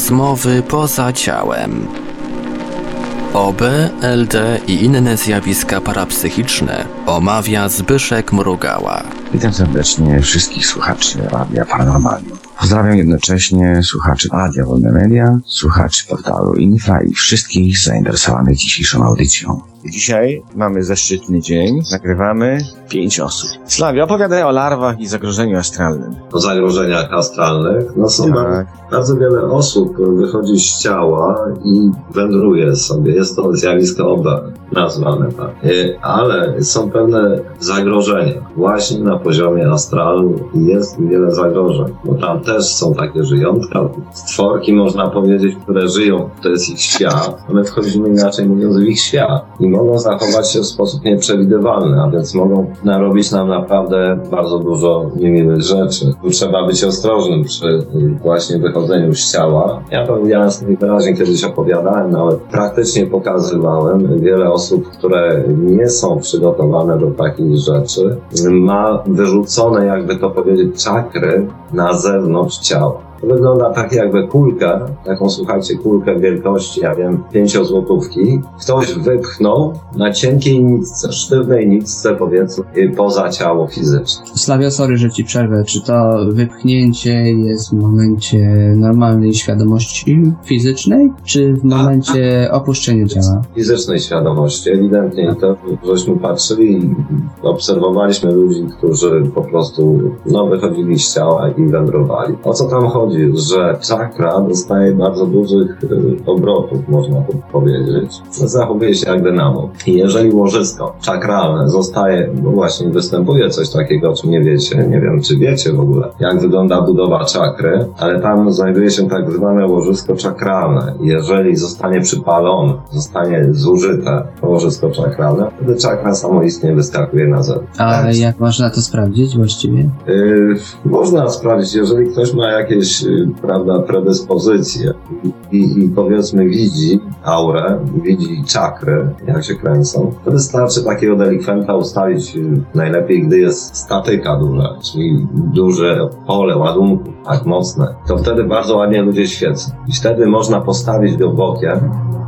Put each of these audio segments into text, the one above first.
Rozmowy poza ciałem. OB, LD i inne zjawiska parapsychiczne omawia Zbyszek Mrugała. Witam serdecznie wszystkich słuchaczy Radia Paranormalium. Pozdrawiam jednocześnie słuchaczy Radia Wolne Media, słuchaczy portalu Infra i wszystkich zainteresowanych dzisiejszą audycją. Dzisiaj mamy zaszczytny dzień, nagrywamy pięć osób. Slavia, opowiadaj o larwach i zagrożeniu astralnym. o zagrożeniach astralnych. No są Tak. bardzo, wiele osób wychodzi z ciała i wędruje sobie. Jest to zjawisko OB nazwane tak. Y, Ale są pewne zagrożenia właśnie na poziomie astralnym jest wiele zagrożeń, bo tam też są takie żyjątka, stworki można powiedzieć, które żyją, to jest ich świat. My wchodzimy inaczej mówiąc w ich świat i mogą zachować się w sposób nieprzewidywalny, a więc mogą narobić nam naprawdę bardzo dużo niemiłych rzeczy. Tu trzeba być ostrożnym przy właśnie wychodzeniu z ciała. Ja to jasno i wyraźnie kiedyś opowiadałem, nawet praktycznie pokazywałem. Wiele osób, które nie są przygotowane do takich rzeczy, ma wyrzucone, jakby to powiedzieć, czakry na zewnątrz ciała. Wygląda tak jakby kulkę, taką słuchajcie, kulkę wielkości, ja wiem, pięciozłotówki. Ktoś wypchnął na cienkiej nitce, sztywnej nitce powiedzmy, poza ciało fizyczne. Slavia, sorry, że ci przerwę. Czy to wypchnięcie jest w momencie normalnej świadomości fizycznej, czy w momencie opuszczenia ciała? fizycznej świadomości. Ewidentnie to, żeśmy patrzyli i obserwowaliśmy ludzi, którzy po prostu no, wychodzili z ciała i wędrowali. O co tam chodzi? Że czakra dostaje bardzo dużych y, obrotów, można tu powiedzieć. Zachowuje się jak dynamo. I jeżeli łożysko czakralne zostaje, no właśnie występuje coś takiego, o czym nie wiecie, nie wiem czy wiecie w ogóle, jak wygląda budowa czakry, ale tam znajduje się tak zwane łożysko czakralne. Jeżeli zostanie przypalone, zostanie zużyte to łożysko czakralne, wtedy czakra samoistnie wyskakuje na zewnątrz. Ale jak można to sprawdzić właściwie? Yy, można sprawdzić, jeżeli ktoś ma jakieś, yy, prawda, predyspozycje i, i powiedzmy widzi aurę, widzi czakry, jak się kręcą, to wystarczy takiego delikwenta ustalić yy, najlepiej, gdy jest statyka duża, czyli duże pole ładunku, tak mocne, to wtedy bardzo ładnie ludzie świecą. I wtedy można postawić go bokiem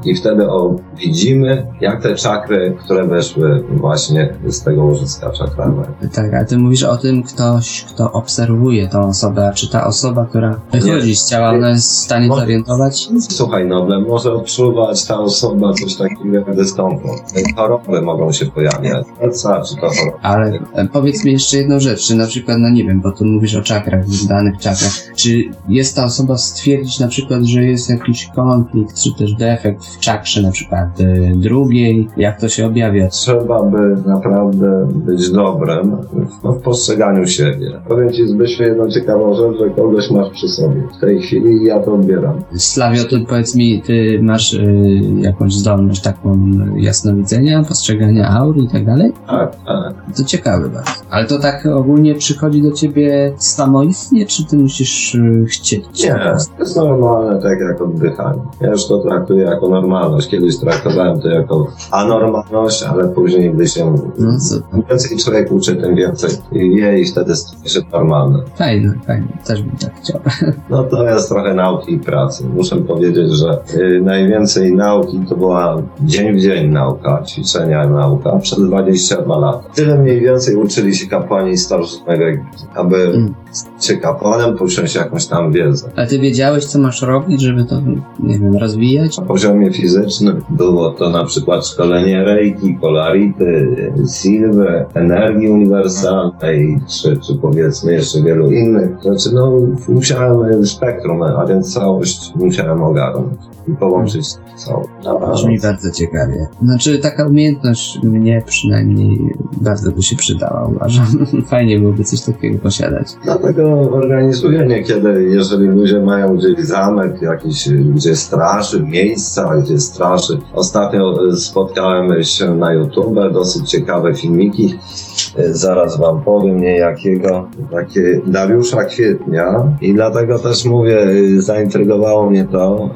i wtedy o, widzimy, jak te czakry, które weszły właśnie z tego łożyska czakralnego. Tak, a ty mówisz o tym ktoś, kto obserwuje tą osobę, czy ta osoba, która wychodzi z ciała, ona jest w stanie Może- zorientować? Słuchaj, Noble, może odczuwać ta osoba coś takiego jak dyskomfort. Choroby mogą się pojawiać. Serca, czy to choroba. Ale e, powiedz mi jeszcze jedną rzecz, czy na przykład, no nie wiem, bo tu mówisz o czakrach, danych czakrach, czy jest ta osoba stwierdzić na przykład, że jest jakiś konflikt, czy też defekt w czakrze na przykład y, drugiej, jak to się objawia? Trzeba by naprawdę być dobrym w, w postrzeganiu siebie. Powiem Ci jedną ciekawą rzecz, że kogoś masz przy sobie. W tej chwili i ja to odbieram. Slavio, ty powiedz mi, ty masz y, jakąś zdolność taką jasnowidzenia, postrzegania aur i tak dalej? Tak, tak. To ciekawe bardzo. Ale to tak ogólnie przychodzi do ciebie samoistnie, czy ty musisz y, chcieć? Nie, to jest normalne, tak jak oddychanie. Ja już to traktuję jako normalność. Kiedyś traktowałem to jako anormalność, ale później, gdy się No im więcej człowiek uczy, tym więcej wie i wtedy staje się normalne. fajne, fajne. Też bym tak chciał. No to jest trochę nauki i pracy. Muszę powiedzieć, że y, najwięcej nauki to była dzień w dzień nauka, ćwiczenia nauka przez 22 lata. Tyle mniej więcej uczyli się kapłani starożytnego Egiptu, aby Mm. się kapłanem, posiąść jakąś tam wiedzę. A ty wiedziałeś, co masz robić, żeby to, nie wiem, rozwijać? Na poziomie fizycznym było to na przykład szkolenie reiki, polarity, silver, energii uniwersalnej, czy, czy powiedzmy jeszcze wielu innych rzeczy. No, musiałem spektrum, a więc całość musiałem ogarnąć i połączyć całość. Brzmi bardzo ciekawie. Znaczy, taka umiejętność mnie przynajmniej bardzo by się przydała, uważam. Fajnie byłoby coś takiego posiadać. Dlatego organizuję niekiedy, jeżeli ludzie mają gdzieś zamek, jakiś, gdzie straży, miejsca, gdzie straży. Ostatnio e, spotkałem się na YouTube, dosyć ciekawe filmiki. E, Zaraz wam powiem niejakiego, takie Dariusza Kwietnia i dla dlatego też mówię, y, zaintrygowało mnie to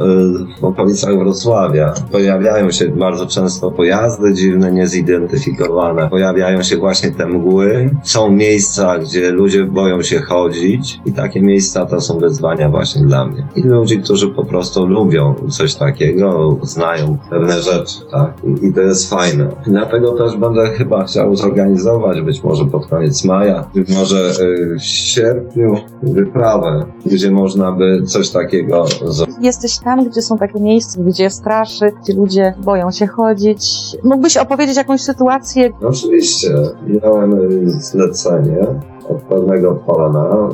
y, w okolicach Wrocławia. Pojawiają się bardzo często pojazdy dziwne, niezidentyfikowane. Pojawiają się właśnie te mgły. Są miejsca, gdzie ludzie boją się chodzić i takie miejsca to są wyzwania właśnie dla mnie. I ludzi, którzy po prostu lubią coś takiego, znają pewne rzeczy, tak? I, to jest fajne. Dlatego też będę chyba chciał zorganizować, być może pod koniec maja, być może y, w sierpniu, wyprawę, gdzie można by coś takiego zrobić. Jesteś tam, gdzie są takie miejsca, gdzie straszy, gdzie ludzie boją się chodzić. Mógłbyś opowiedzieć jakąś sytuację, Oczywiście, miałem zlecenie od pewnego pana,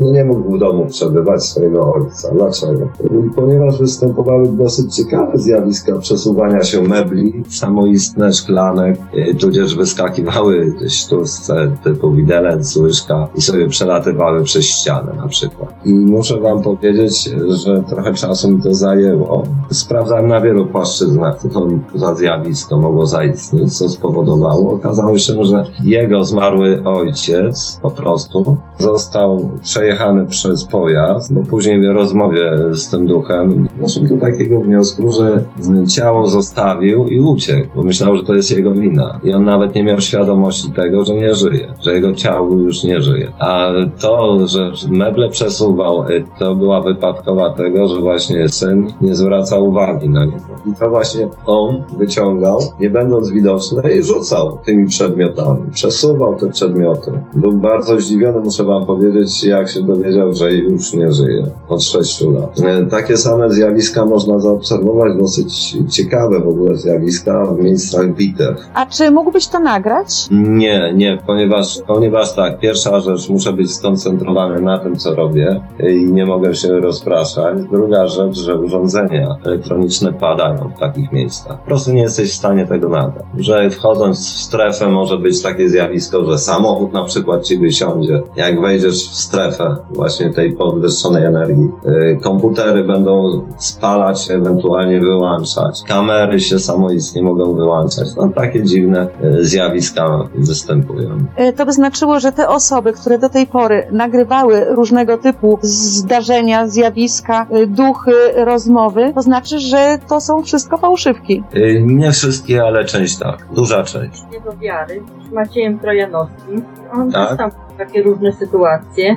y, nie mógł w domu przebywać swojego ojca. Dlaczego? Ponieważ występowały dosyć ciekawe zjawiska przesuwania się mebli, samoistne szklanek, y, tudzież wyskakiwały sztuczce typu widelec, łyżka i sobie przelatywały przez ścianę na przykład. I muszę wam powiedzieć, że trochę czasu mi to zajęło. Sprawdzałem na wielu płaszczyznach, co to zjawisko mogło zaistnieć, co spowodowało. Okazało się, że jego zmarły ojciec po prostu został przejechany przez pojazd, bo później w rozmowie z tym duchem doszedł do takiego wniosku, że ciało zostawił i uciekł, bo myślał, że to jest jego wina. I on nawet nie miał świadomości tego, że nie żyje, że jego ciało już nie żyje. A to, że meble przesuwał, y, to była wypadkowa tego, że właśnie syn nie zwracał uwagi na niego. I to właśnie on wyciągał, nie będąc widoczny, i rzucał tymi przedmiotami. Przesuwał te przedmioty. Był bardzo zdziwiony, muszę wam powiedzieć, jak się dowiedział, że już nie żyje od 6 lat. E, Takie same zjawiska można zaobserwować, dosyć ciekawe w ogóle zjawiska w miejscach bitew. a czy mógłbyś to nagrać? Nie, nie, ponieważ, ponieważ tak, pierwsza rzecz, muszę być skoncentrowany na tym, co robię y, i nie mogę się rozpraszać. Druga rzecz, że urządzenia elektroniczne padają w takich miejscach. Po prostu nie jesteś w stanie tego nagrać. Że wchodząc w strefę może być takie zjawisko, że samochód na przykład ci wysiądzie. Jak wejdziesz w strefę właśnie tej podwyższonej energii, y, komputery będą spalać, ewentualnie wyłączać. Kamery się samoistnie mogą wyłączać. No takie dziwne y, zjawiska występują. E, To by znaczyło, że te osoby, które do tej pory nagrywały różnego typu zdarzenia, zjawiska, duchy, rozmowy, to znaczy, że to są wszystko fałszywki. Y, Nie wszystkie, ale część tak. Duża część. do wiary z Maciejem Trojanowskim. On Tak. tam takie różne sytuacje.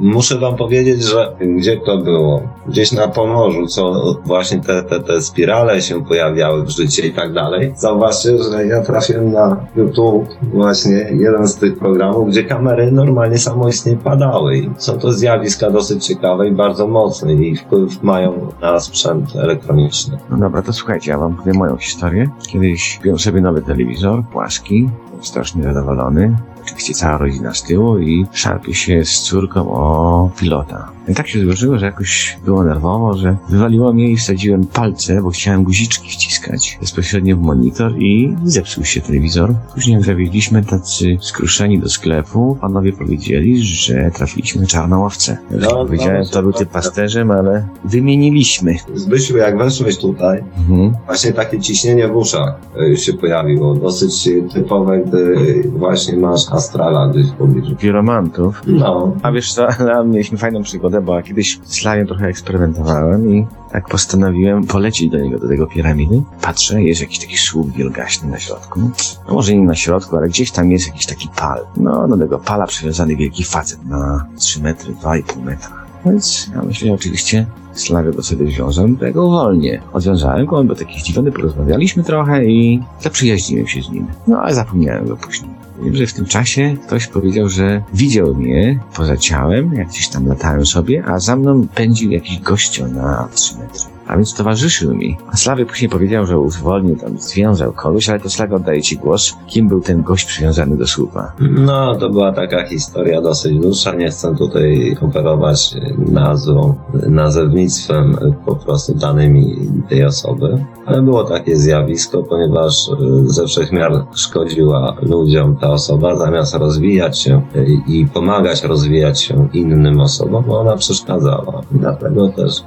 Muszę wam powiedzieć, że gdzie to było? Gdzieś na Pomorzu, co właśnie te, te, te spirale się pojawiały w życiu i tak dalej. Zauważcie, że ja trafiłem na YouTube właśnie jeden z tych programów, gdzie kamery normalnie samoistnie padały. I są to zjawiska dosyć ciekawe i bardzo mocne i wpływ mają na sprzęt elektroniczny. No dobra, to słuchajcie, ja wam powiem moją historię. Kiedyś kupiłem sobie nowy telewizor, płaski, strasznie zadowolony. Oczywiście cała rodzina z tyłu i szarpie się z córką o pilota. I tak się złożyło, że jakoś było nerwowo, że wywaliło mnie i wsadziłem palce, bo chciałem guziczki wciskać bezpośrednio w monitor i zepsuł się telewizor. Później zawieźliśmy tacy skruszeni do sklepu, panowie powiedzieli, że trafiliśmy na czarną już No, no, powiedziałem, no, to był ty pasterzem, ale wymieniliśmy. Zbysiu, jak weszłeś tutaj, Mhm. Właśnie takie ciśnienie w uszach y, się pojawiło. Dosyć y, typowe, gdy właśnie masz astrala gdzieś w pobliżu. Piromantów. No, A wiesz co, mieliśmy fajną przygodę, bo kiedyś z Slaviem trochę eksperymentowałem i tak postanowiłem polecieć do niego, do tego piramidy. Patrzę, jest jakiś taki słup wielgaśny na środku. No może nie na środku, ale gdzieś tam jest jakiś taki pal. No, do tego pala przywiązany wielki facet na 3 metry, 2,5 metra. Więc ja myślę, że oczywiście Slavia go sobie wiążę, to ja go uwolnię. Odwiązałem go, on był taki zdziwiony, porozmawialiśmy trochę i zaprzyjaźniłem się z nim. No, ale zapomniałem go później. Wiem, że w tym czasie ktoś powiedział, że widział mnie poza ciałem, jak gdzieś tam latałem sobie, a za mną pędził jakiś gościu na 3 metry. A więc towarzyszył mi. A Slawie później powiedział, że uwolnił tam, związał kogoś, ale to Slawie oddaje ci głos. Kim był ten gość przywiązany do słupa? no to była taka historia dosyć dłuższa. Nie chcę tutaj operować y, nazwą, nazewnictwem y, po prostu danymi tej osoby. Ale było takie zjawisko, ponieważ y, ze wszechmiar szkodziła ludziom ta osoba, zamiast rozwijać się i pomagać rozwijać się innym osobom, ona przeszkadzała. Dlatego też,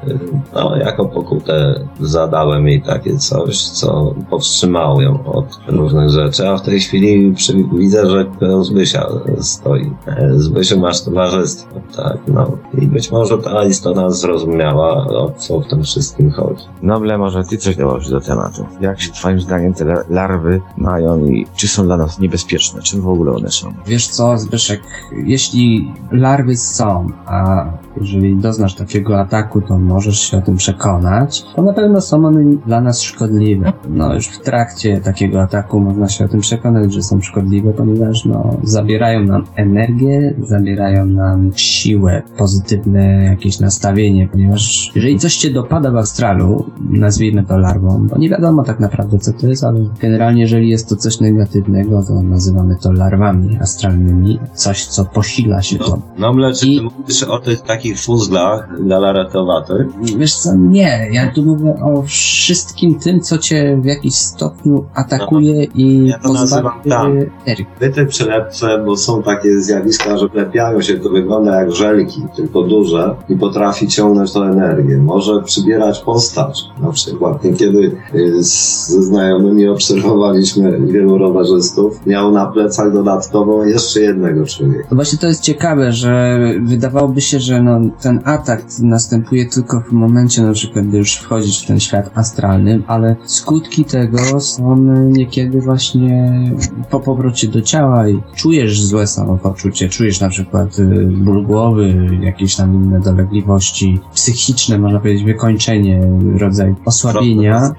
no, jako pokutę zadałem jej takie coś, co powstrzymało ją od różnych rzeczy, a w tej chwili przy, widzę, że Zbysia stoi. E, Zbysiu masz towarzystwo, tak, no. I być może ta istota zrozumiała, o co w tym wszystkim chodzi. Noble, może ty coś dołożysz do tematu. Jak się twoim zdaniem te la- larwy mają i czy są dla nas niebezpieczne? Czym w ogóle one są? Wiesz co, Zbyszek, jeśli larwy są, a jeżeli doznasz takiego ataku, to możesz się o tym przekonać, to na pewno są one dla nas szkodliwe. No już w trakcie takiego ataku można się o tym przekonać, że są szkodliwe, ponieważ no, zabierają nam energię, zabierają nam siłę, pozytywne jakieś nastawienie, ponieważ jeżeli coś cię dopada w astralu, nazwijmy to larwą, bo nie wiadomo tak naprawdę co to jest, ale generalnie jeżeli jest to coś negatywnego, to nazywamy to larwami astralnymi, coś co posila się to. No, mle, czy I- ty mówisz o tych takich fuzlach galaretowatych? Wiesz co, nie, ja tu mówię o wszystkim tym, co cię w jakiś stopniu atakuje i Ja to nazywam pozbawia tam. energii. Byty przylepce, bo są takie zjawiska, że klepiają się, to wygląda jak żelki, tylko duże i potrafi ciągnąć tą energię. Może przybierać postać. Na przykład niekiedy y, ze znajomymi obserwowaliśmy wielu rowerzystów. Miał na plecach dodatkowo jeszcze jednego człowieka. No właśnie to jest ciekawe, że wydawałoby się, że no, ten atak następuje tylko w momencie na przykład, już wchodzisz w ten świat astralny, ale skutki tego są niekiedy właśnie po powrocie do ciała i czujesz złe samopoczucie, czujesz na przykład y, ból głowy, jakieś tam inne dolegliwości psychiczne, można powiedzieć wykończenie, rodzaj osłabienia.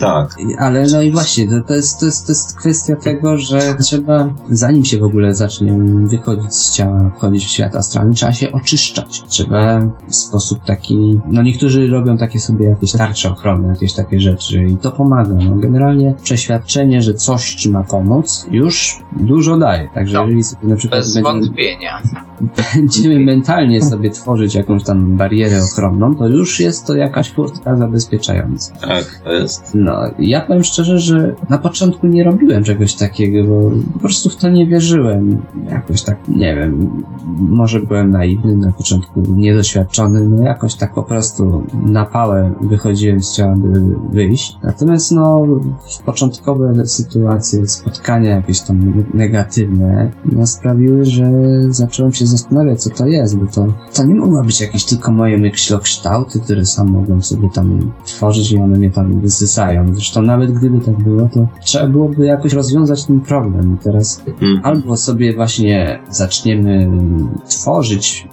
Tak. Ale no i właśnie, to, to, jest, to, jest, to jest kwestia tego, że trzeba, zanim się w ogóle zacznie wychodzić z ciała, wchodzić w świat astralny, trzeba się oczyszczać. Trzeba w sposób taki, no niektórzy robią takie sobie jakieś tarcze ochronne, jakieś takie rzeczy i to pomaga. No generalnie przeświadczenie, że coś ci ma pomóc, już dużo daje. Także No, jeżeli sobie na przykład Bez będziemy, wątpienia. będziemy mentalnie sobie tworzyć jakąś tam barierę ochronną, to już jest to jakaś furtka zabezpieczająca. Tak, to jest. No, ja powiem szczerze, że na początku nie robiłem czegoś takiego, bo po prostu w to nie wierzyłem. Jakoś tak, nie wiem, może byłem naiwny na początku, niedoświadczony, no jakoś tak po prostu na pałę wychodziłem z ciała, by wyjść. Natomiast no, początkowe sytuacje, spotkania jakieś tam negatywne, no sprawiły, że zacząłem się zastanawiać, co to jest, bo to, to nie mogła być jakieś tylko moje myślokształty, które sam mogłem sobie tam tworzyć i one mnie tam wysysają. Zresztą nawet gdyby tak było, to trzeba byłoby jakoś rozwiązać ten problem. I teraz Mhm. albo sobie właśnie zaczniemy tworzyć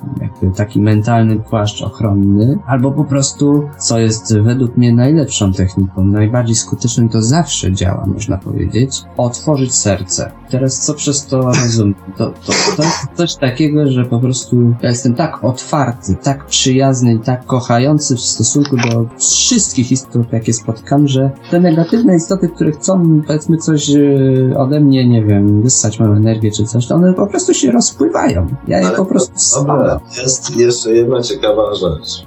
taki mentalny płaszcz ochronny, albo po prostu, co jest według mnie najlepszą techniką, najbardziej skuteczną, to zawsze działa, można powiedzieć, otworzyć serce. Teraz co przez to rozumiem? To, to, to jest coś takiego, że po prostu ja jestem tak otwarty, tak przyjazny i tak kochający w stosunku do wszystkich istot, jakie spotkam, że te negatywne istoty, które chcą, powiedzmy, coś e, ode mnie, nie wiem, wyssać moją energię czy coś, to one po prostu się rozpływają. Ja je Ale po prostu spalam. Jest jeszcze jedna ciekawa rzecz.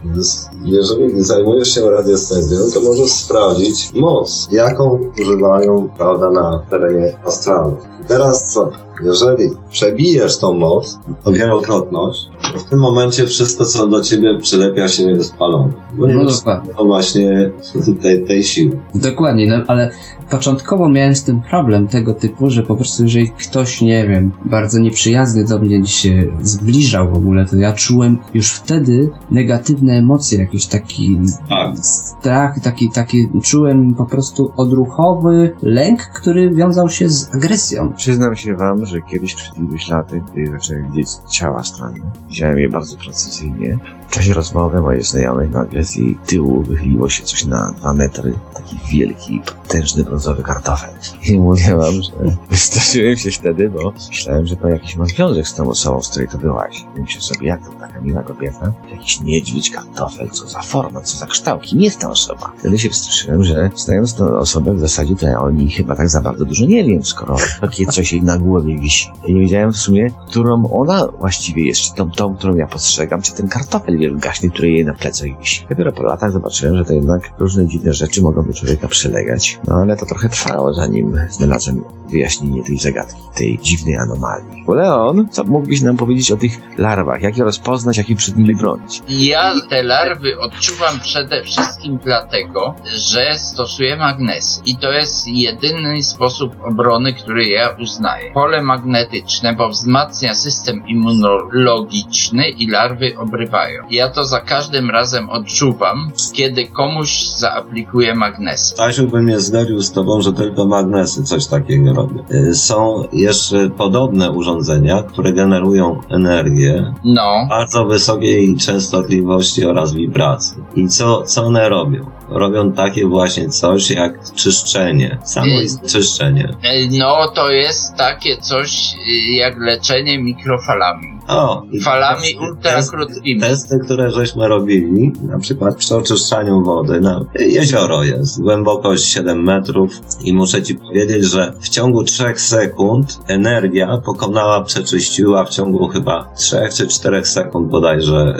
Jeżeli zajmujesz się radiestezją, to możesz sprawdzić moc, jaką używają prawda, na terenie astralnym. I teraz co? Jeżeli przebijesz tą moc o wielokrotność, to w tym momencie wszystko, co do ciebie przylepia się jest spalone. Bo nie No masz dokładnie. to właśnie tej, tej siły. Dokładnie, no ale początkowo miałem z tym problem tego typu, że po prostu jeżeli ktoś, nie wiem, bardzo nieprzyjazny do mnie się zbliżał w ogóle, to ja czułem już wtedy negatywne emocje, jakiś taki Tak. strach, taki, taki czułem po prostu odruchowy lęk, który wiązał się z agresją. Przyznam się wam, że kiedyś przed iluś laty, gdy zacząłem widzieć ciała strony, widziałem je bardzo precyzyjnie. W czasie rozmowy mojej znajomej nagle z jej tyłu wychyliło się coś na dwa metry, taki wielki, potężny brązowy kartofel. I mówię wam, że wystraszyłem się wtedy, bo myślałem, że to jakiś ma związek z tą osobą, z której to byłaś. Myślę sobie, jak to taka miła kobieta, jakiś niedźwiedź, kartofel, co za forma, co za kształt, kim jest ta osoba. Wtedy się wystraszyłem, że znając tę osobę w zasadzie to ja o niej chyba tak za bardzo dużo nie wiem, skoro takie coś jej na głowie wisi. I nie wiedziałem w sumie, którą ona właściwie jest. Czy tą, tą którą ja postrzegam, czy ten kartofel wielgaśny, który jej na plecach wisi. Dopiero po latach zobaczyłem, że to jednak różne dziwne rzeczy mogą do człowieka przylegać. No ale to trochę trwało, zanim znalazłem wyjaśnienie tej zagadki, tej dziwnej anomalii. Bo Leon, co mógłbyś nam powiedzieć o tych larwach? Jak je rozpoznać, jak je przed nimi bronić? Ja te larwy odczuwam przede wszystkim dlatego, że stosuję magnesy. I to jest jedyny sposób obrony, który ja uznaję. Pole magnetyczne, bo wzmacnia system immunologiczny i larwy obrywają. Ja to za każdym razem odczuwam, kiedy komuś zaaplikuję magnesy. Stasiu by mnie zgodził z tobą, że tylko magnesy coś takiego robią. Y, Są jeszcze podobne urządzenia, które generują energię No, bardzo wysokiej częstotliwości oraz wibracji. I co, co one robią? Robią takie właśnie coś jak czyszczenie. Samo jest czyszczenie. e, no to jest takie coś y, jak leczenie mikrofalami. O, Falami ultrakrótkimi. Testy, które żeśmy robili, na przykład przy oczyszczaniu wody, no, jezioro jest, głębokość 7 metrów i muszę ci powiedzieć, że w ciągu 3 sekund energia pokonała, przeczyściła w ciągu chyba 3 czy 4 sekund bodajże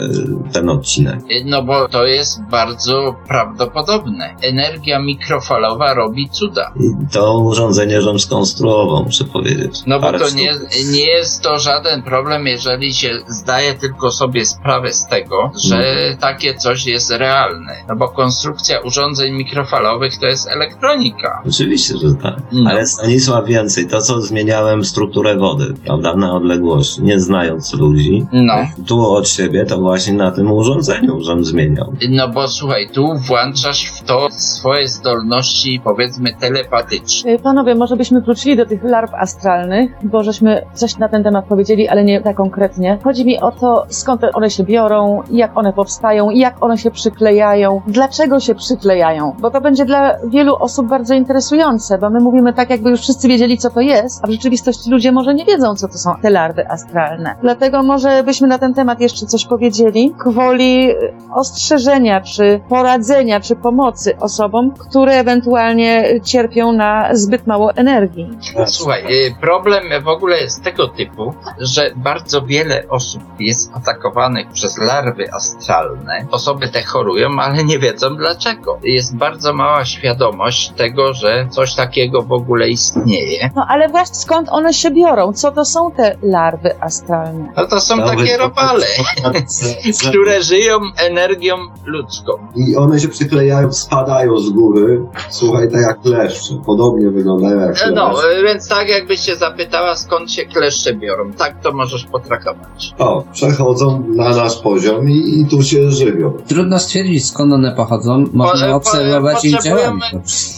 y, ten odcinek. Y, No bo to jest bardzo prawdopodobne. Energia mikrofalowa robi cuda. I to urządzenie żem skonstruował, muszę powiedzieć. No bo to nie, nie jest to żaden problem, jeżeli się zdaje tylko sobie sprawę z tego, że Mhm. takie coś jest realne. No bo konstrukcja urządzeń mikrofalowych to jest elektronika. Oczywiście, że tak. No. Ale Stanisław więcej, to co zmieniałem strukturę wody, prawda, na odległość, nie znając ludzi, No. tu od siebie, to właśnie na tym urządzeniu, żem zmieniał. No bo słuchaj, tu włączasz w to swoje zdolności, powiedzmy, telepatyczne. Y, Panowie, może byśmy wrócili do tych larw astralnych, bo żeśmy coś na ten temat powiedzieli, ale nie tak konkretnie. Chodzi mi o to, skąd one się biorą, jak one powstają, jak one się przyklejają, dlaczego się przyklejają, bo to będzie dla wielu osób bardzo interesujące, bo my mówimy tak, jakby już wszyscy wiedzieli, co to jest, a w rzeczywistości ludzie może nie wiedzą, co to są te larwy astralne. Dlatego może byśmy na ten temat jeszcze coś powiedzieli, gwoli y, ostrzeżenia, czy poradzenia, czy pomocy osobom, które ewentualnie cierpią na zbyt mało energii. Słuchaj, y, problem w ogóle jest tego typu, że bardzo wiele osób jest atakowanych przez larwy astralne. Osoby te chorują, ale nie wiedzą dlaczego. Jest bardzo mała świadomość tego, że coś takiego w ogóle istnieje. No ale właśnie skąd one się biorą? Co to są te larwy astralne? No to są Dobry takie robale, które żyją energią ludzką. I one się przyklejają, spadają z góry, słuchaj, tak jak kleszcze. Podobnie wyglądają jak kleszcze. No, więc tak jakbyś się zapytała, skąd się kleszcze biorą. Tak to możesz potraktować. O, przechodzą na nasz poziom i, i tu się żywią. Trudno stwierdzić skąd one pochodzą. Po- Można obserwować ich działanie.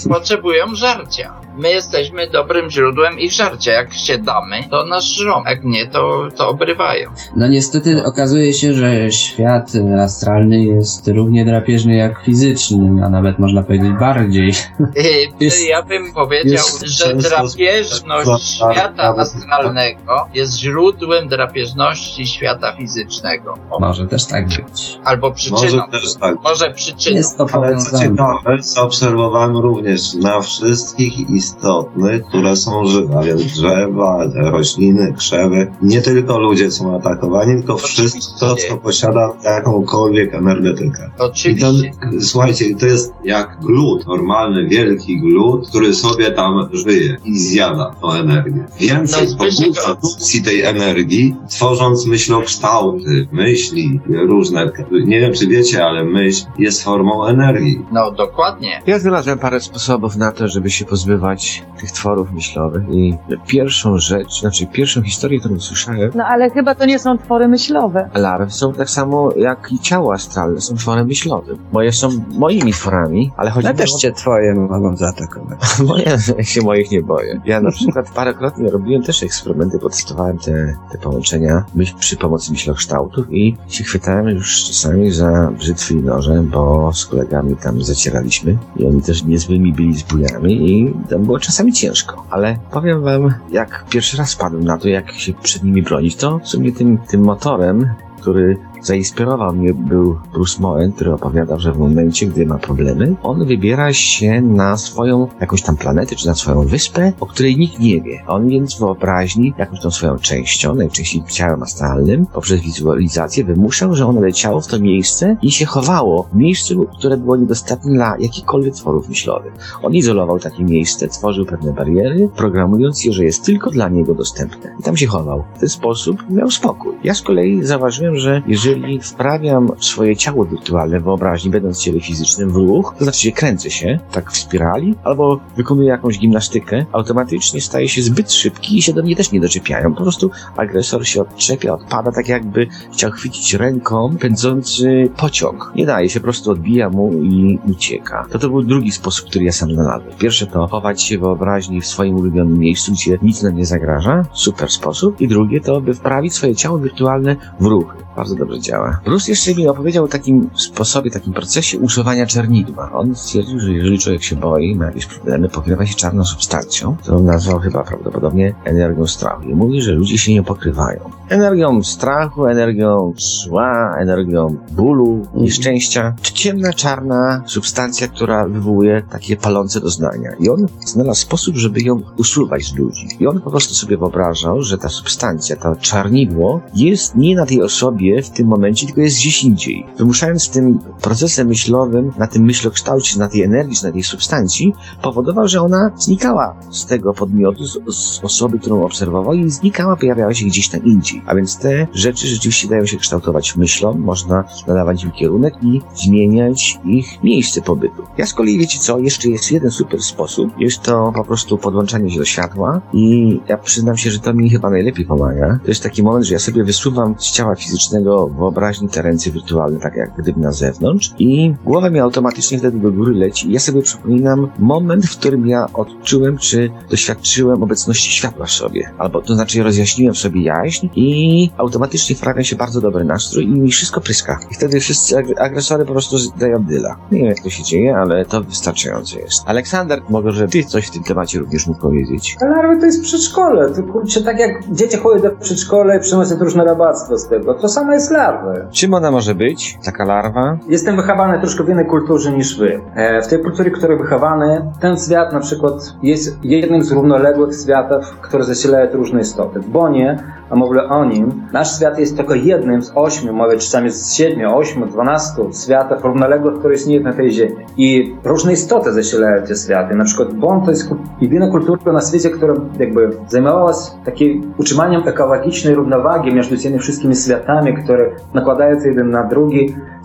Potrzebują żarcia. My jesteśmy dobrym źródłem ich żarcia. Jak się damy, to nas żrą. Jak nie, to, to obrywają. No niestety okazuje się, że świat astralny jest równie drapieżny jak fizyczny, a nawet można powiedzieć bardziej. Y, Jest- ja bym powiedział, jest że drapieżność świata astralnego jest źródłem drapieżności świata fizycznego. O, Może też tak być. Albo przyczyną. Może też tak. Może przyczyną. Jest to Ale co ciekawe, zaobserwowałem również na wszystkich istotnych, które są żywe, a więc drzewa, rośliny, krzewy. Nie tylko ludzie są atakowani, tylko wszystko, co posiada jakąkolwiek energetykę. I to, Oczywiście. słuchajcie, to jest jak glut, normalny, wielki glut, który sobie tam żyje i zjada tą energię. Więcej No, produkcji tej energii, tworząc myślokształty, myśli różne. Nie wiem, czy wiecie, ale myśl jest formą energii. No dokładnie. Ja znalazłem parę sposobów na to, żeby się pozbywać tych tworów myślowych i pierwszą rzecz, znaczy pierwszą historię, którą słyszałem, No ale chyba to nie są twory myślowe. larwy są tak samo jak i ciało astralne, są tworem myślowym. Moje są moimi tworami, ale chodzi No też o... cię twoje mogą zaatakować. Moje, ja się moich nie boję. Ja na przykład parokrotnie robiłem też eksperymenty, bo testowałem te, te połączenia myśl, przy pomocy myślokształtów i się chwytałem już czasami za brzytwy i noże, bo z kolegami tam zacieraliśmy i oni też niezłymi byli zbójami i tam było czasami ciężko. Ale powiem wam, jak pierwszy raz padłem na to, jak się przed nimi bronić, to w sumie tym, tym motorem który zainspirował mnie był Bruce Moen, który opowiadał, że w momencie, gdy ma problemy, on wybiera się na swoją jakąś tam planetę, czy na swoją wyspę, o której nikt nie wie. On więc wyobraźni, jakąś tą swoją częścią, najczęściej ciałem astralnym, poprzez wizualizację wymuszał, że ono leciało w to miejsce i się chowało w miejscu, które było niedostępne dla jakichkolwiek tworów myślowych. On izolował takie miejsce, tworzył pewne bariery, programując je, że jest tylko dla niego dostępne. I tam się chował. W ten sposób miał spokój. Ja z kolei zauważyłem, że jeżeli wprawiam swoje ciało wirtualne wyobraźni, będąc w ciele fizycznym w ruch, to znaczy się kręcę się, tak w spirali, albo wykonuję jakąś gimnastykę, automatycznie staje się zbyt szybki i się do mnie też nie doczepiają. Po prostu agresor się odczepia, odpada, tak jakby chciał chwycić ręką pędzący pociąg. Nie daje się, po prostu odbija mu i ucieka. To to był drugi sposób, który ja sam znalazłem. Pierwsze to chować się wyobraźni w swoim ulubionym miejscu, gdzie nic nam nie zagraża. Super sposób. I drugie to, by wprawić swoje ciało wirtualne w ruchy. Bardzo dobrze działa. Bruce jeszcze mi opowiedział o takim sposobie, takim procesie usuwania czernidła. On stwierdził, że jeżeli człowiek się boi, ma jakieś problemy, pokrywa się czarną substancją, którą nazwał chyba prawdopodobnie energią strachu. I mówi, że ludzie się nie pokrywają. Energią strachu, energią zła, energią bólu, nieszczęścia. To ciemna, czarna substancja, która wywołuje takie palące doznania. I on znalazł sposób, żeby ją usuwać z ludzi. I on po prostu sobie wyobrażał, że ta substancja, to czarnidło jest nie na tej osobie w tym momencie, tylko jest gdzieś indziej. Wymuszając tym procesem myślowym, na tym myślokształcie, na tej energii, na tej substancji, powodował, że ona znikała z tego podmiotu, z, z osoby, którą obserwował i znikała, pojawiała się gdzieś tam indziej. A więc te rzeczy rzeczywiście dają się kształtować myślą, można nadawać im kierunek i zmieniać ich miejsce pobytu. Ja z kolei, wiecie co, jeszcze jest jeden super sposób. Jest to po prostu podłączanie się do światła i ja przyznam się, że to mi chyba najlepiej pomaga. To jest taki moment, że ja sobie wysuwam z ciała fizycznego wyobraźni te ręce wirtualne, tak jak gdyby na zewnątrz i głowa mi automatycznie wtedy do góry leci ja sobie przypominam moment, w którym ja odczułem, czy doświadczyłem obecności światła w sobie. Albo to znaczy rozjaśniłem sobie jaźń i automatycznie wprawia się bardzo dobry nastrój i mi wszystko pryska. I wtedy wszyscy ag- agresory po prostu dają dyla. Nie wiem jak to się dzieje, ale to wystarczające jest. Aleksander, może ty coś w tym temacie również mógł powiedzieć. A larwy to jest przedszkole. To kurczę, tak jak dzieci chodzą do przedszkola i przynoszą różne rabactwo z tego, to samo jest larwy. Czym ona może być? Taka larwa? Jestem wychowany troszkę w innej kulturze niż wy. E, w tej kulturze, w której wychowany, ten świat na przykład jest jednym z równoległych światów, które zasilają różne istoty. W Bonie, a mówię o nim, nasz świat jest tylko jednym z ośmiu, może czasami z siedmiu, ośmiu, dwunastu światów równoległych, które istnieją na tej ziemi. I różne istoty zasilają te światy. Na przykład Bon to jest jedyna kultura na świecie, która jakby zajmowała się takim utrzymaniem ekologicznej równowagi między tymi wszystkimi światami, które nakładają się jeden na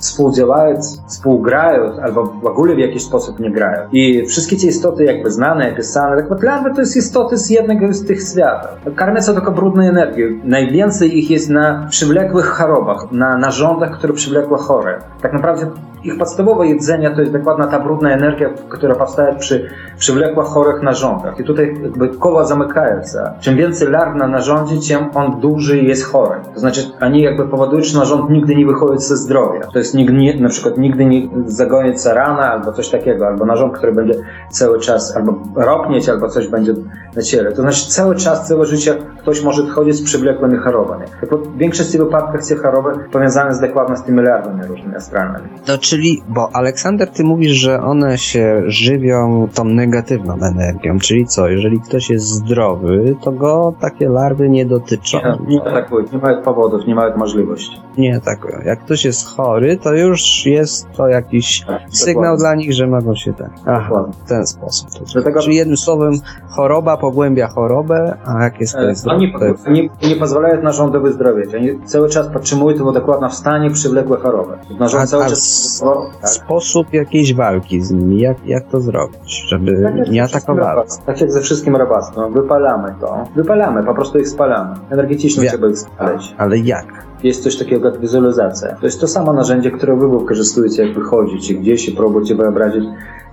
drugi, współdziałają, współgrają, albo w ogóle w jakiś sposób nie grają. I wszystkie te istoty jakby znane, pisane, tak naprawdę to jest istoty z jednego z tych światów. Karmią są tylko brudnej energii. Najwięcej ich jest na przywlekłych chorobach, na narządach, które przywlekły chore. Tak naprawdę ich podstawowe jedzenie to jest dokładna ta brudna energia, która powstaje przy przywlekłych chorych narządach. I tutaj jakby koła zamykają się. Czym więcej larw na narządzie, tym on dłużej jest chory. To znaczy, oni jakby powodują, że narząd nigdy nie wychodzi ze zdrowia. To jest nigdy nie, na przykład nigdy nie się rana albo coś takiego, albo narząd, który będzie cały czas albo ropnieć, albo coś będzie na ciele. To znaczy cały czas, całe życie ktoś może chodzić z przywlekłymi chorobami. I w większości wypadkach te choroby powiązane z dokładnie z tymi larwami różnymi astralnymi. To czyli, bo Aleksander, ty mówisz, że one się żywią tą negatywną energią, czyli co, jeżeli ktoś jest zdrowy, to go takie larwy nie dotyczą. Nie, nie ma tak być, nie ma powodów, nie ma możliwości. Nie, tak. Jak ktoś jest chory, to już jest to jakiś sygnał Dokładnie. dla nich, że mogą się tak. Aha, w ten sposób. Dlatego Czyli jednym słowem, choroba pogłębia chorobę, a jak jest E, zdrowy, Oni, to jest... oni nie pozwalają narządu wyzdrowieć. Oni cały czas podtrzymują to dokładnie w stanie przywlekłe choroby. Narząd cały czas... tak. Sposób jakiejś walki z nimi, jak, jak to zrobić, żeby Tak nie atakowały. Tak jak ze wszystkim rabactwem. Wypalamy to. Wypalamy, po prostu ich spalamy. Energetycznie Wie- trzeba ich spalić. Ale jak? Jest coś takiego jak wizualizacja. To jest to samo narzędzie, które wy wykorzystujecie, jak wychodzicie gdzieś i próbujecie wyobrazić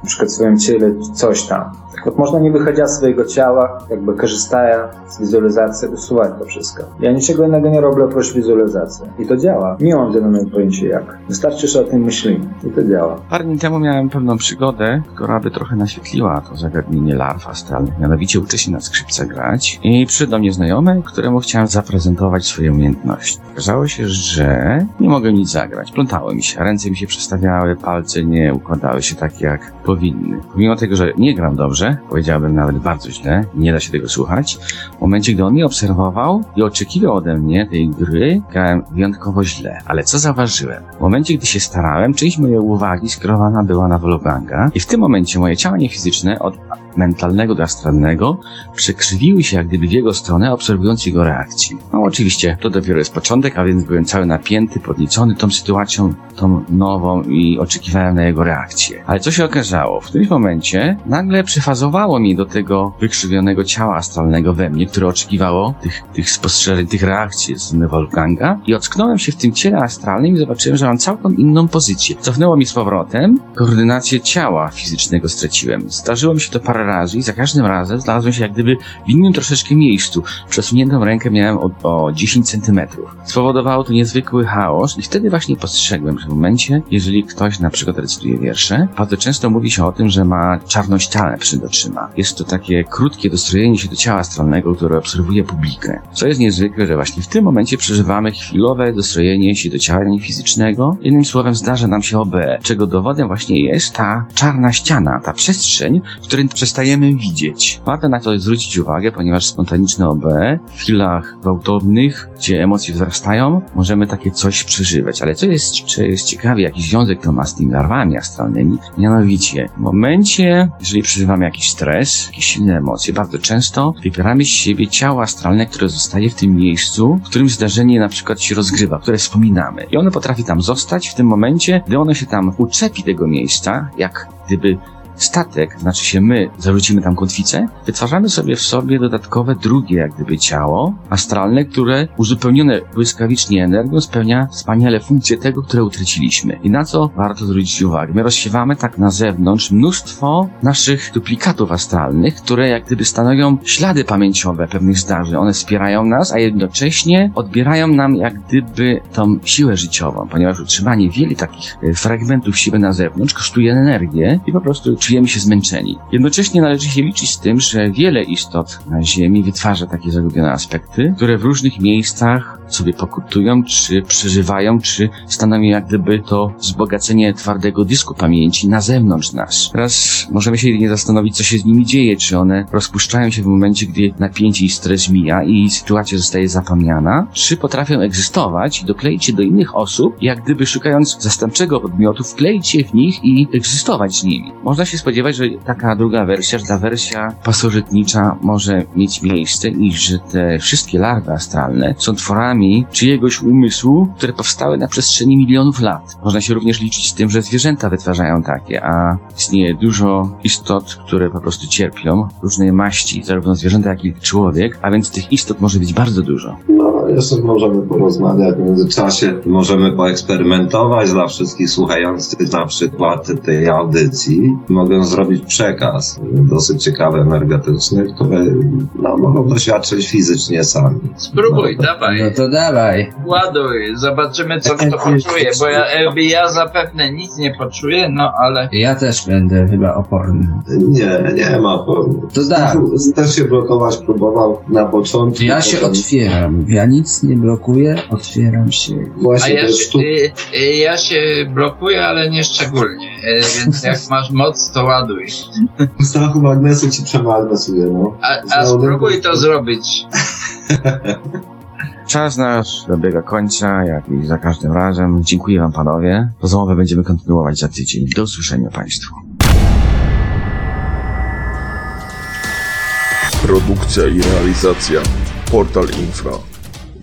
na przykład w swoim ciele coś tam. Tak вот można nie wychodząc z swojego ciała, jakby korzystając z wizualizacji, usuwać to wszystko. Ja niczego innego nie robię oprócz wizualizacji. I to działa. Nie mam zielonego pojęcia jak. Wystarczy, że o tym myślimy. I to działa. Parę dni temu miałem pewną przygodę, która by trochę naświetliła to zagadnienie larw astralnych. Mianowicie uczę się na skrzypce grać i przyszedł do mnie znajomy, któremu chciałem zaprezentować swoje umiejętności. Okazało okazało się, że nie mogłem nic zagrać. Plątało mi się, ręce mi się przestawiały, palce nie układały się tak jak powinny. Pomimo tego, że nie gram dobrze, powiedziałbym nawet bardzo źle, nie da się tego słuchać, w momencie, gdy on mnie obserwował i oczekiwał ode mnie tej gry, grałem wyjątkowo źle. Ale co zauważyłem? W momencie, gdy się starałem, część mojej uwagi skierowana była na Wologanga i w tym momencie moje ciało fizyczne od mentalnego do astralnego przekrzywiły się jak gdyby w jego stronę, obserwując jego reakcję. No oczywiście, to dopiero jest początek, a więc byłem cały napięty, podniecony tą sytuacją, tą nową i oczekiwałem na jego reakcję. Ale co się okazało? W którymś momencie nagle przyfazowało mi do tego wykrzywionego ciała astralnego we mnie, które oczekiwało tych, tych spostrzeżeń, tych reakcji z Wolfganga i ocknąłem się w tym ciele astralnym i zobaczyłem, że mam całkiem inną pozycję. Cofnęło mi z powrotem, koordynację ciała fizycznego straciłem. Zdarzyło mi się to parę razy i za każdym razem znalazłem się jak gdyby w innym troszeczkę miejscu. Przesuniętą rękę miałem o, o 10 centymetrów. Spowodowało to niezwykły chaos i wtedy właśnie postrzegłem, że w momencie, jeżeli ktoś na przykład recytuje wiersze, bardzo często mówi się o tym, że ma czarną ścianę przed oczyma. Jest to takie krótkie dostrojenie się do ciała astralnego, które obserwuje publikę. Co jest niezwykłe, że właśnie w tym momencie przeżywamy chwilowe dostrojenie się do ciała fizycznego. Jednym słowem zdarza nam się OB, czego dowodem właśnie jest ta czarna ściana, ta przestrzeń, w której przestajemy widzieć. Warto na to zwrócić uwagę, ponieważ spontaniczne OB w chwilach gwałtownych, gdzie emocje wzrastają, możemy takie coś przeżywać. Ale co jest, czy jest ciekawe, jaki związek to ma z tymi larwami astralnymi? Mianowicie, w momencie, jeżeli przeżywamy jakiś stres, jakieś silne emocje, bardzo często wybieramy z siebie ciało astralne, które zostaje w tym miejscu, w którym zdarzenie na przykład się rozgrywa, które wspominamy. I ono potrafi tam zostać w tym momencie, gdy ono się tam uczepi tego miejsca, jak gdyby statek, znaczy się my, zarzucimy tam kotwicę, wytwarzamy sobie w sobie dodatkowe drugie jak gdyby ciało astralne, które uzupełnione błyskawicznie energią spełnia wspaniale funkcję tego, które utraciliśmy. I na co warto zwrócić uwagę? My rozsiewamy tak na zewnątrz mnóstwo naszych duplikatów astralnych, które jak gdyby stanowią ślady pamięciowe pewnych zdarzeń. One wspierają nas, a jednocześnie odbierają nam jak gdyby tą siłę życiową, ponieważ utrzymanie wielu takich e, fragmentów siły na zewnątrz kosztuje energię i po prostu czujemy się zmęczeni. Jednocześnie należy się liczyć z tym, że wiele istot na Ziemi wytwarza takie zagubione aspekty, które w różnych miejscach sobie pokutują, czy przeżywają, czy stanowią jak gdyby to wzbogacenie twardego dysku pamięci na zewnątrz nas. Teraz możemy się nie zastanowić, co się z nimi dzieje, czy one rozpuszczają się w momencie, gdy napięcie i stres mija i sytuacja zostaje zapomniana, czy potrafią egzystować i dokleić się do innych osób, jak gdyby szukając zastępczego podmiotu, wkleić się w nich i egzystować z nimi. Można się spodziewać, że taka druga wersja, że ta wersja pasożytnicza może mieć miejsce i że te wszystkie larwy astralne są tworami czyjegoś umysłu, które powstały na przestrzeni milionów lat. Można się również liczyć z tym, że zwierzęta wytwarzają takie, a istnieje dużo istot, które po prostu cierpią, różnej maści, zarówno zwierzęta, jak i człowiek, a więc tych istot może być bardzo dużo. No, jeszcze możemy porozmawiać w międzyczasie. Możemy poeksperymentować dla wszystkich słuchających na przykład tej audycji. Mogę zrobić przekaz dosyć ciekawy, energetyczny, który no, mogą doświadczyć fizycznie sami. Spróbuj, No, dawaj. No to dawaj. Ładuj, zobaczymy co kto poczuje, bo ja, ja zapewne nic nie poczuję, no ale Ja też będę chyba oporny. Nie, nie ma problemu. To da. Też się blokować próbował na początku. Ja się potem otwieram. Ja nic nie blokuję, otwieram się. a Właśnie ja to jest się, y, y, ja się blokuję, ale nie szczególnie, y, więc jak masz moc, to ładuj. strachu magnesu ci przemagnesuje, no. A, a spróbuj to zrobić. Czas nasz dobiega końca, jak i za każdym razem. Dziękuję wam panowie. Rozmowę będziemy kontynuować za tydzień. Do usłyszenia państwu. Produkcja i realizacja Portal Infra